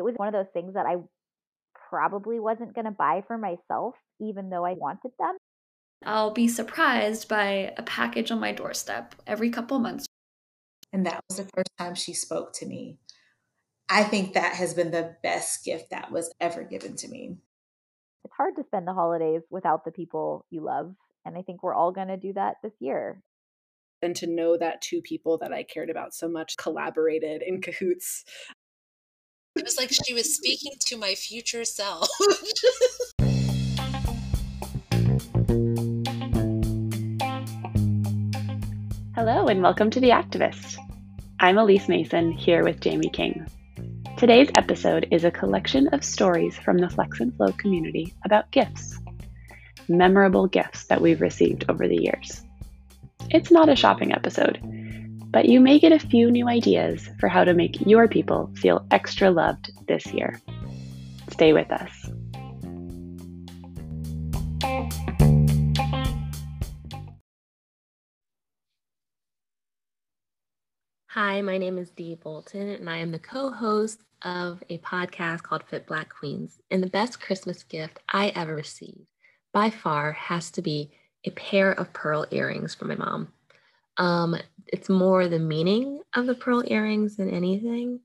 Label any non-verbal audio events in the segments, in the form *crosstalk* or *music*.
it was one of those things that I probably wasn't going to buy for myself, even though I wanted them. I'll be surprised by a package on my doorstep every couple months. And that was the first time she spoke to me. I think that has been the best gift that was ever given to me. It's hard to spend the holidays without the people you love. And I think we're all going to do that this year. And to know that two people that I cared about so much collaborated in cahoots. It was like she was speaking to my future self. *laughs* Hello, and welcome to The Activist. I'm Elise Mason here with Jamie King. Today's episode is a collection of stories from the Flex and Flow community about gifts, memorable gifts that we've received over the years. It's not a shopping episode, but you may get a few new ideas for how to make your people feel extra loved this year. Stay with us. Hi, my name is De Bolton, and I am the co host of a podcast called Fit Black Queens. And the best Christmas gift I ever received by far has to be a pair of pearl earrings from my mom. Um, it's more the meaning of the pearl earrings than anything.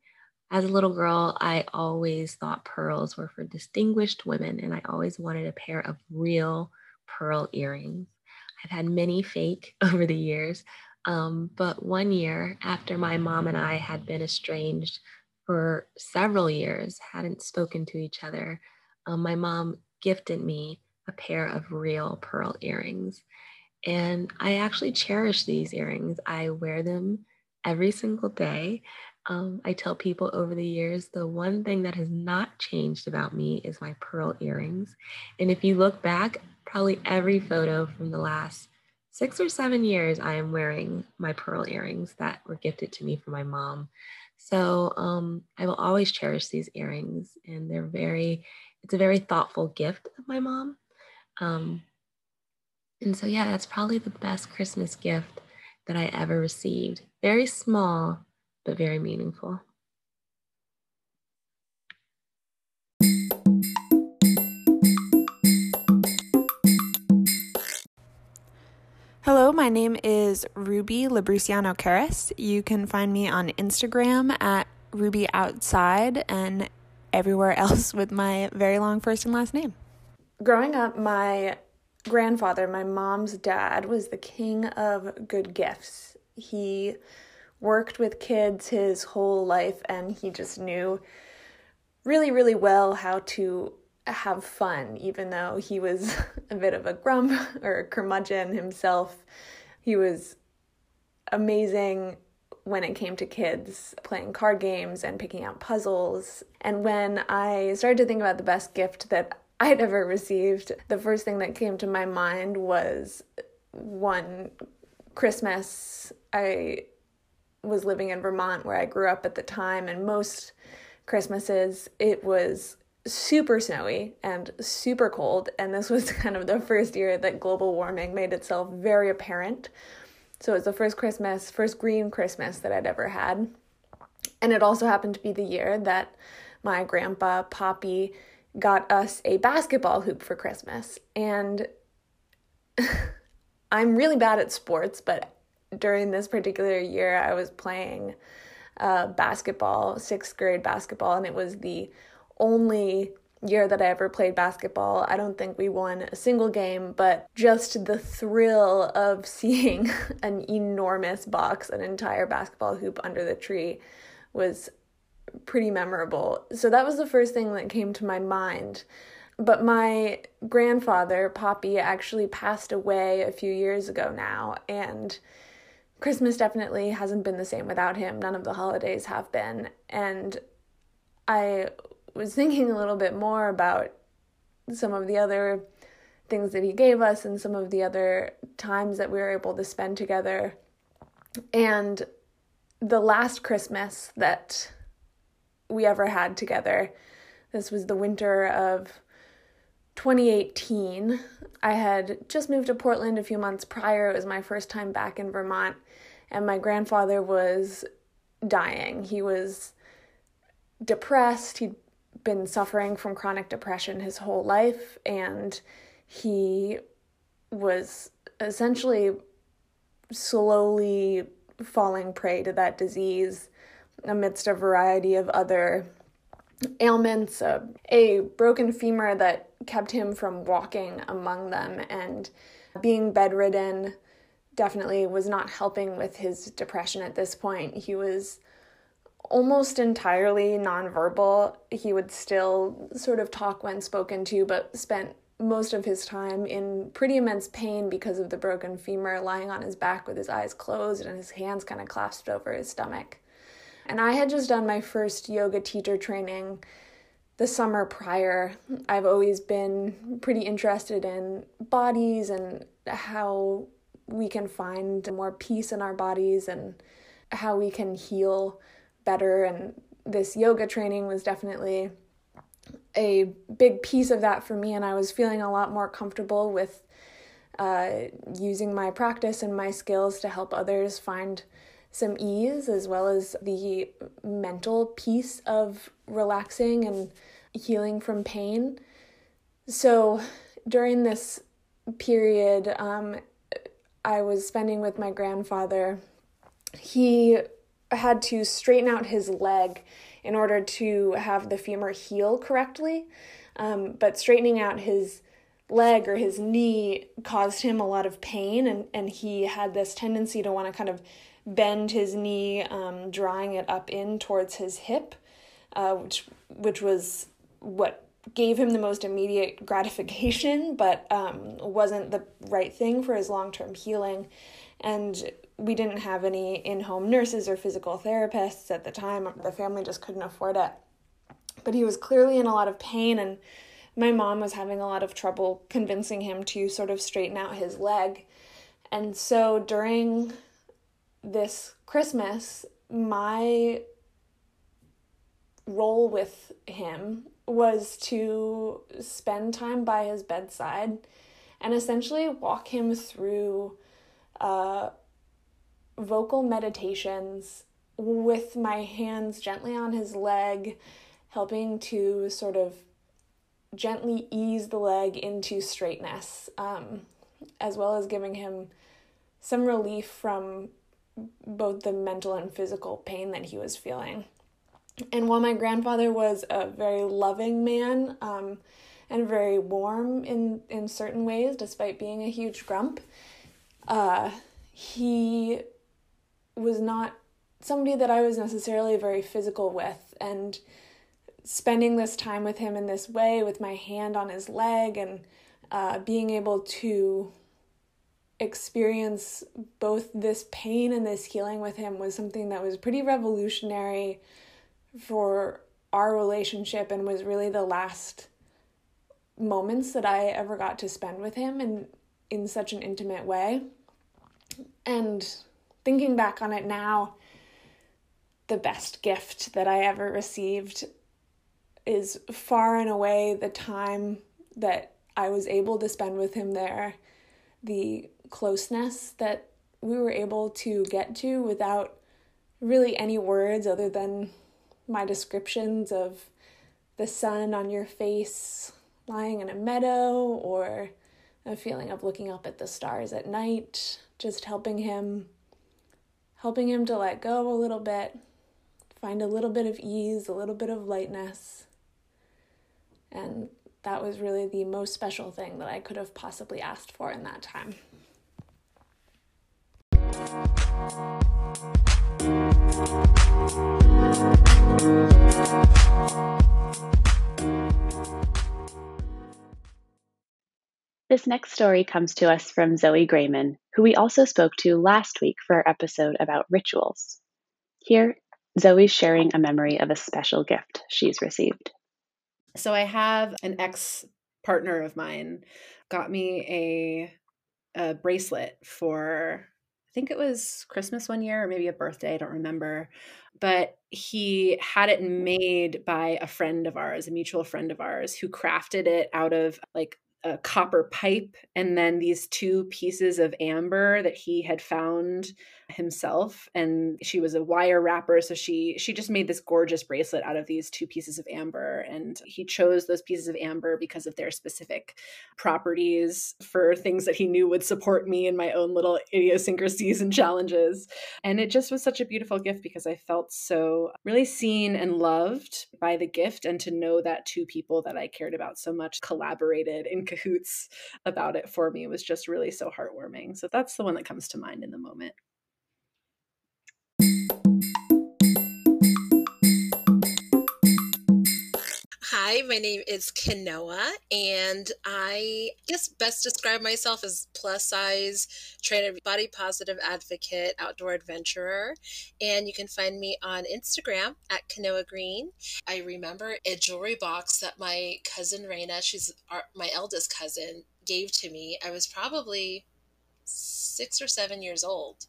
As a little girl, I always thought pearls were for distinguished women, and I always wanted a pair of real pearl earrings. I've had many fake *laughs* over the years, um, but one year after my mom and I had been estranged for several years, hadn't spoken to each other, um, my mom gifted me a pair of real pearl earrings. And I actually cherish these earrings. I wear them every single day. Um, I tell people over the years the one thing that has not changed about me is my pearl earrings. And if you look back, probably every photo from the last six or seven years, I am wearing my pearl earrings that were gifted to me from my mom. So um, I will always cherish these earrings, and they're very, it's a very thoughtful gift of my mom. Um, and so, yeah, that's probably the best Christmas gift that I ever received. Very small, but very meaningful. Hello, my name is Ruby LaBrusciano Carris. You can find me on Instagram at Ruby Outside and everywhere *laughs* else with my very long first and last name. Growing up, my grandfather, my mom's dad, was the king of good gifts. He worked with kids his whole life and he just knew really, really well how to have fun, even though he was *laughs* a bit of a grump *laughs* or a curmudgeon himself. He was amazing when it came to kids playing card games and picking out puzzles. And when I started to think about the best gift that I'd ever received, the first thing that came to my mind was one Christmas. I was living in Vermont where I grew up at the time, and most Christmases it was super snowy and super cold. And this was *laughs* kind of the first year that global warming made itself very apparent. So it was the first Christmas, first green Christmas that I'd ever had. And it also happened to be the year that my grandpa, Poppy, got us a basketball hoop for Christmas. And *laughs* I'm really bad at sports, but during this particular year, I was playing uh, basketball, sixth grade basketball, and it was the only year that I ever played basketball. I don't think we won a single game, but just the thrill of *laughs* seeing an enormous box, an entire basketball hoop under the tree was pretty memorable. So that was the first thing that came to my mind. But my grandfather, Poppy, actually passed away a few years ago now, and Christmas definitely hasn't been the same without him. None of the holidays have been. And I was thinking a little bit more about some of the other things that he gave us and some of the other times that we were able to spend together. And the last Christmas that we ever had together, this was the winter of 2018. I had just moved to Portland a few months prior. It was my first time back in Vermont, and my grandfather was dying. He was depressed. He'd been suffering from chronic depression his whole life, and he was essentially slowly falling prey to that disease amidst a variety of other ailments, a broken femur that kept him from walking among them, and being bedridden definitely was not helping with his depression at this point. He was almost entirely nonverbal. He would still sort of talk when spoken to, but spent most of his time in pretty immense pain because of the broken femur, lying on his back with his eyes closed and his hands kind of clasped over his stomach. And I had just done my first yoga teacher training the summer prior. I've always been pretty interested in bodies and how we can find more peace in our bodies and how we can heal better. And this yoga training was definitely a big piece of that for me, and I was feeling a lot more comfortable with uh, using my practice and my skills to help others find some ease as well as the mental piece of relaxing and healing from pain. So during this period, um, I was spending with my grandfather. He had to straighten out his leg in order to have the femur heal correctly. Um, but straightening out his leg or his knee caused him a lot of pain, and, and he had this tendency to want to kind of bend his knee, um, drawing it up in towards his hip, uh, which which was what gave him the most immediate gratification, *laughs* but um, wasn't the right thing for his long term healing. And we didn't have any in home nurses or physical therapists at the time. The family just couldn't afford it. But he was clearly in a lot of pain, and my mom was having a lot of trouble convincing him to sort of straighten out his leg. And so during this Christmas, my role with him was to spend time by his bedside and essentially walk him through uh, vocal meditations with my hands gently on his leg, helping to sort of gently ease the leg into straightness, um, as well as giving him some relief from both the mental and physical pain that he was feeling. And while my grandfather was a very loving man um, and very warm in, in certain ways, despite being a huge grump, uh, he was not somebody that I was necessarily very physical with. And spending this time with him in this way, with my hand on his leg, and uh, being able to experience both this pain and this healing with him was something that was pretty revolutionary for our relationship and was really the last moments that I ever got to spend with him in in such an intimate way. And thinking back on it now, the best gift that I ever received is far and away the time that I was able to spend with him there, the closeness that we were able to get to without really any words other than my descriptions of the sun on your face lying in a meadow or a feeling of looking up at the stars at night, just helping him helping him to let go a little bit, find a little bit of ease, a little bit of lightness. And that was really the most special thing that I could have possibly asked for in that time. This next story comes to us from Zoe Graman, who we also spoke to last week for our episode about rituals. Here, Zoe's sharing a memory of a special gift she's received. So I have an ex partner of mine got me a, a bracelet for I think it was Christmas one year or maybe a birthday, I don't remember. But he had it made by a friend of ours, a mutual friend of ours, who crafted it out of like a copper pipe and then these two pieces of amber that he had found himself and she was a wire wrapper so she she just made this gorgeous bracelet out of these two pieces of amber and he chose those pieces of amber because of their specific properties for things that he knew would support me in my own little idiosyncrasies and challenges. And it just was such a beautiful gift because I felt so really seen and loved by the gift and to know that two people that I cared about so much collaborated in cahoots about it for me was just really so heartwarming. So that's the one that comes to mind in the moment Hi, my name is Kanoa, and I guess best describe myself as plus size trainer, body positive advocate, outdoor adventurer. And you can find me on Instagram at Kanoa Greene. I remember a jewelry box that my cousin Raina, she's our, my eldest cousin, gave to me. I was probably six or seven years old,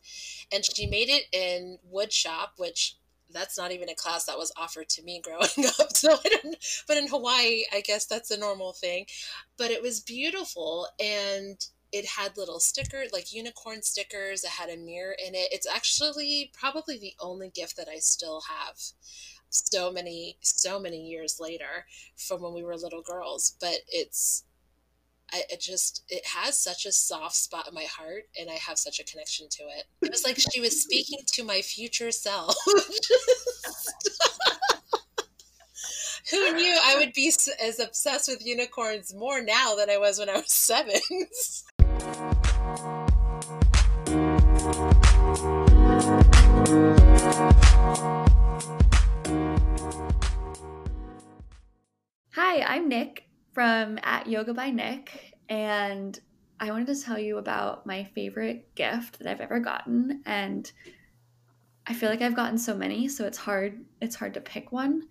and she made it in wood shop, which that's not even a class that was offered to me growing *laughs* up. So I don't, but in Hawaii, I guess that's a normal thing. But it was beautiful and it had little stickers, like unicorn stickers. It had a mirror in it. It's actually probably the only gift that I still have so many, so many years later from when we were little girls. But it's, I, it just it has such a soft spot in my heart and i have such a connection to it. It was like she was speaking to my future self. *laughs* Who knew i would be as obsessed with unicorns more now than i was when i was seven? *laughs* Hi, I'm Nic from at Yoga by Nic, and I wanted to tell you about my favorite gift that I've ever gotten. And I feel like I've gotten so many, so it's hard. It's hard to pick one.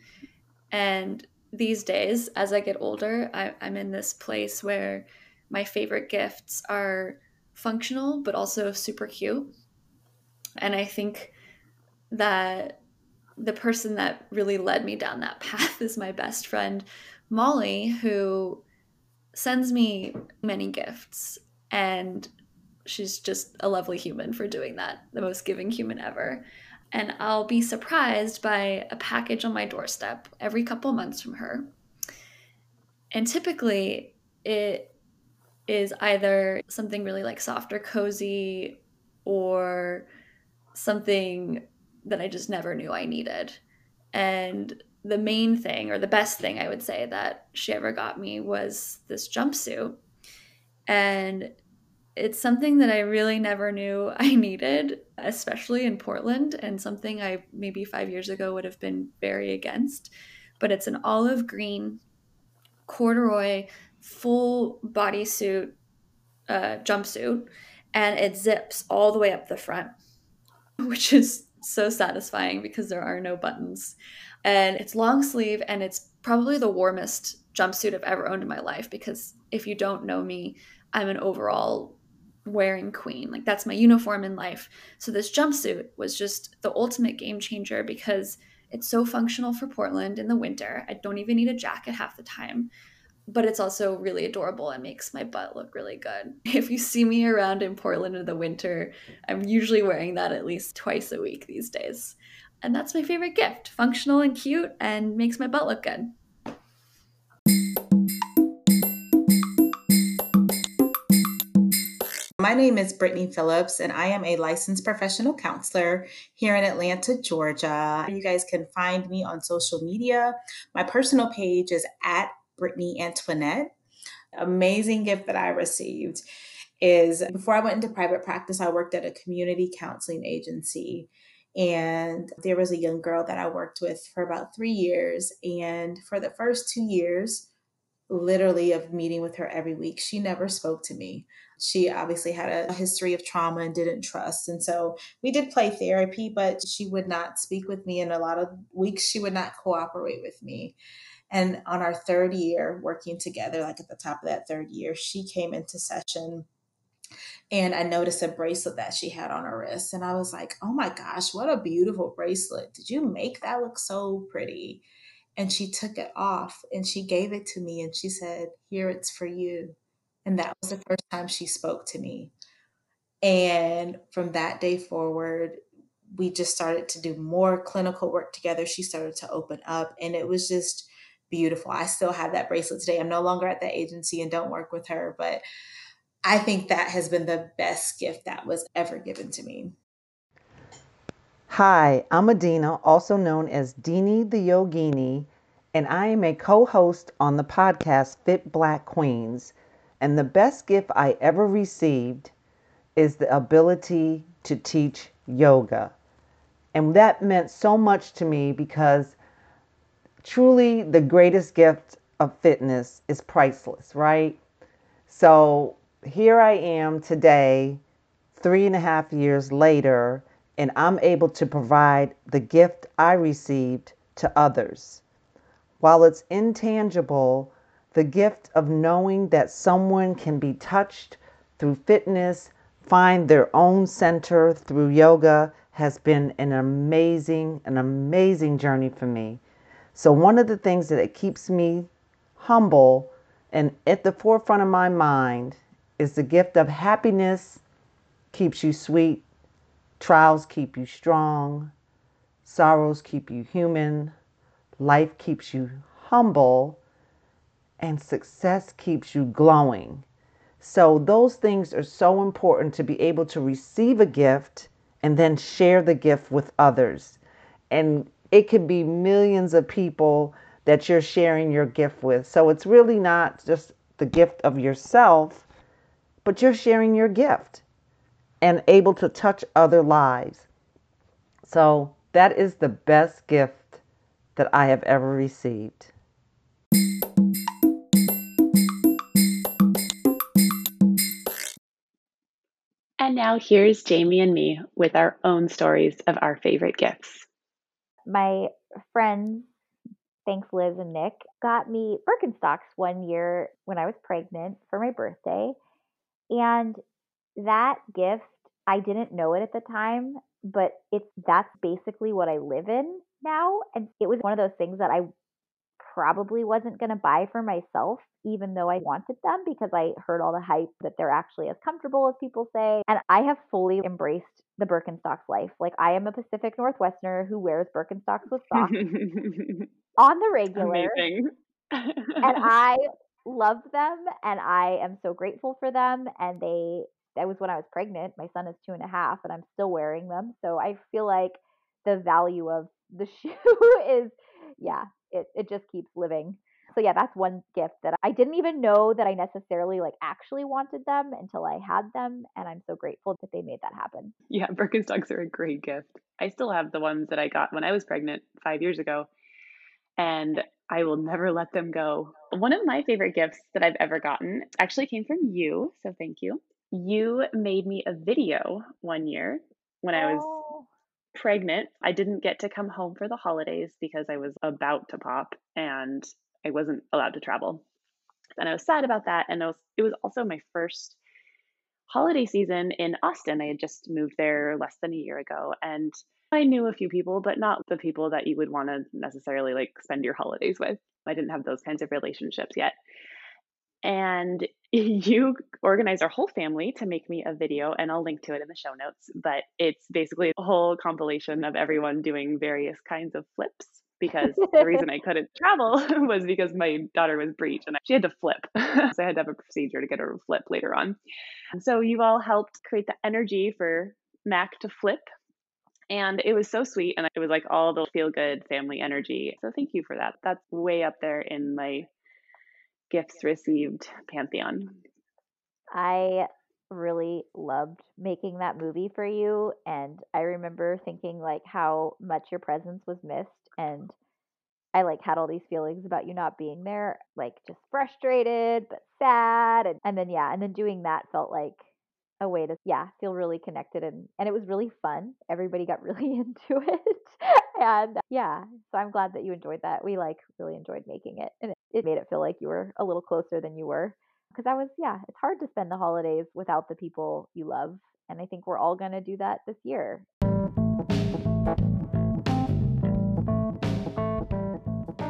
And these days, as I get older, I, I'm in this place where my favorite gifts are functional but also super cute. And I think that the person that really led me down that *laughs* path is my best friend Molly, who sends me many gifts, and she's just a lovely human for doing that, the most giving human ever. And I'll be surprised by a package on my doorstep every couple months from her. And typically, it is either something really like soft or cozy or something that I just never knew I needed. And the main thing or the best thing I would say that she ever got me was this jumpsuit. And it's something that I really never knew *laughs* I needed, especially in Portland, and something I maybe five years ago would have been very against. But it's an olive green corduroy full bodysuit uh, jumpsuit, and it zips all the way up the front, *laughs* which is so satisfying because there are no buttons and it's long sleeve and it's probably the warmest jumpsuit I've ever owned in my life because if you don't know me, I'm an overall wearing queen. Like that's my uniform in life. So this jumpsuit was just the ultimate game changer because it's so functional for Portland in the winter. I don't even need a jacket half the time. But it's also really adorable and makes my butt look really good. *laughs* If you see me around in Portland in the winter, I'm usually wearing that at least twice a week these days. And that's my favorite gift functional and cute and makes my butt look good. My name is Brittany Phillips, and I am a licensed professional counselor here in Atlanta, Georgia. You guys can find me on social media. My personal page is at Brittany Antoinette. Amazing gift that I received is before I went into private practice, I worked at a community counseling agency. And there was a young girl that I worked with for about three years. And for the first two years, literally of meeting with her every week, she never spoke to me. She obviously had a history of trauma and didn't trust. And so we did play therapy, but she would not speak with me. And a lot of weeks, she would not cooperate with me. And on our third year working together, like at the top of that third year, she came into session and I noticed a bracelet that she had on her wrist. And I was like, oh my gosh, what a beautiful bracelet. Did you make that look so pretty? And she took it off and she gave it to me and she said, Here, it's for you. And that was the first time she spoke to me. And from that day forward, we just started to do more clinical work together. She started to open up, and it was just beautiful. I still have that bracelet today. I'm no longer at the agency and don't work with her, but I think that has been the best gift that was ever given to me. Hi, I'm Adina, also known as Deanie the Yogini, and I am a co host on the podcast Fit Black Queens. And the best gift I ever received is the ability to teach yoga. And that meant so much to me because truly the greatest gift of fitness is priceless, right? So here I am today, three and a half years later, and I'm able to provide the gift I received to others. While it's intangible, the gift of knowing that someone can be touched through fitness, find their own center through yoga has been an amazing, an amazing journey for me. So, one of the things that it keeps me humble and at the forefront of my mind is the gift of happiness keeps you sweet, trials keep you strong, sorrows keep you human, life keeps you humble, and success keeps you glowing. So, those things are so important to be able to receive a gift and then share the gift with others. And it could be millions of people that you're sharing your gift with. So it's really not just the gift of yourself, but you're sharing your gift and able to touch other lives. So that is the best gift that I have ever received. And now here's Jamie and me with our own stories of our favorite gifts my friends, thanks Liz and Nick, got me Birkenstocks one year when I was pregnant for my birthday. And that gift, I didn't know it at the time, but it's that's basically what I live in now. And it was one of those things that I probably wasn't going to buy for myself, even though I wanted them because I heard all the hype that they're actually as comfortable as people say. And I have fully embraced the Birkenstocks life. Like I am a Pacific Northwesterner who wears Birkenstocks with socks *laughs* on the regular. Amazing. and *laughs* I love them and I am so grateful for them. And they, that was when I was pregnant. My son is two and a half and I'm still wearing them. So I feel like the value of the *laughs* shoe is, yeah, it, it just keeps living. So yeah, that's one gift that I didn't even know that I necessarily like actually wanted them until I had them and I'm so grateful that they made that happen. Yeah, Birkenstocks are a great gift. I still have the ones that I got when I was pregnant 5 years ago and I will never let them go. One of my favorite gifts that I've ever gotten actually came from you, so thank you. You made me a video one year when I was oh. Pregnant. I didn't get to come home for the holidays because I was about to pop and I wasn't allowed to travel. And I was sad about that. And it was, it was also my first holiday season in Austin. I had just moved there less than a year ago. And I knew a few people, but not the people that you would want to necessarily like spend your holidays with. I didn't have those kinds of relationships yet. And *laughs* you organized our whole family to make me a video, and I'll link to it in the show notes. But it's basically a whole compilation of everyone doing various kinds of flips because the *laughs* reason I couldn't travel *laughs* was because my daughter was breech and she had to flip. so I had to have a procedure to get her to flip later on. So you all helped create the energy for Mac to flip. And it was so sweet. And it was like all the feel good family energy. So thank you for that. That's way up there in my gifts received pantheon. I really loved making that movie for you and I remember thinking like how much your presence was missed and I like had all these feelings about you not being there, like just frustrated but sad and, and then yeah, and then doing that felt like a way to yeah, feel really connected and and it was really fun. Everybody got *laughs* really into it. And yeah, so I'm glad that you enjoyed that. We like really enjoyed making it and it, it made it feel like you were a little closer than you were because I was yeah, it's hard to spend the holidays without the people you love and I think we're all going to do that this year.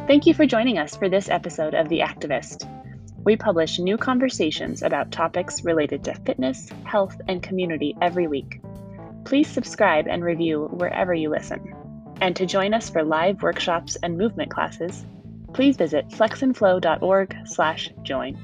Thank you for joining us for this episode of The Activist. We publish new conversations about topics related to fitness, health, and community every week. Please subscribe and review wherever you listen. And to join us for live workshops and movement classes, please visit flexandflow.org/join.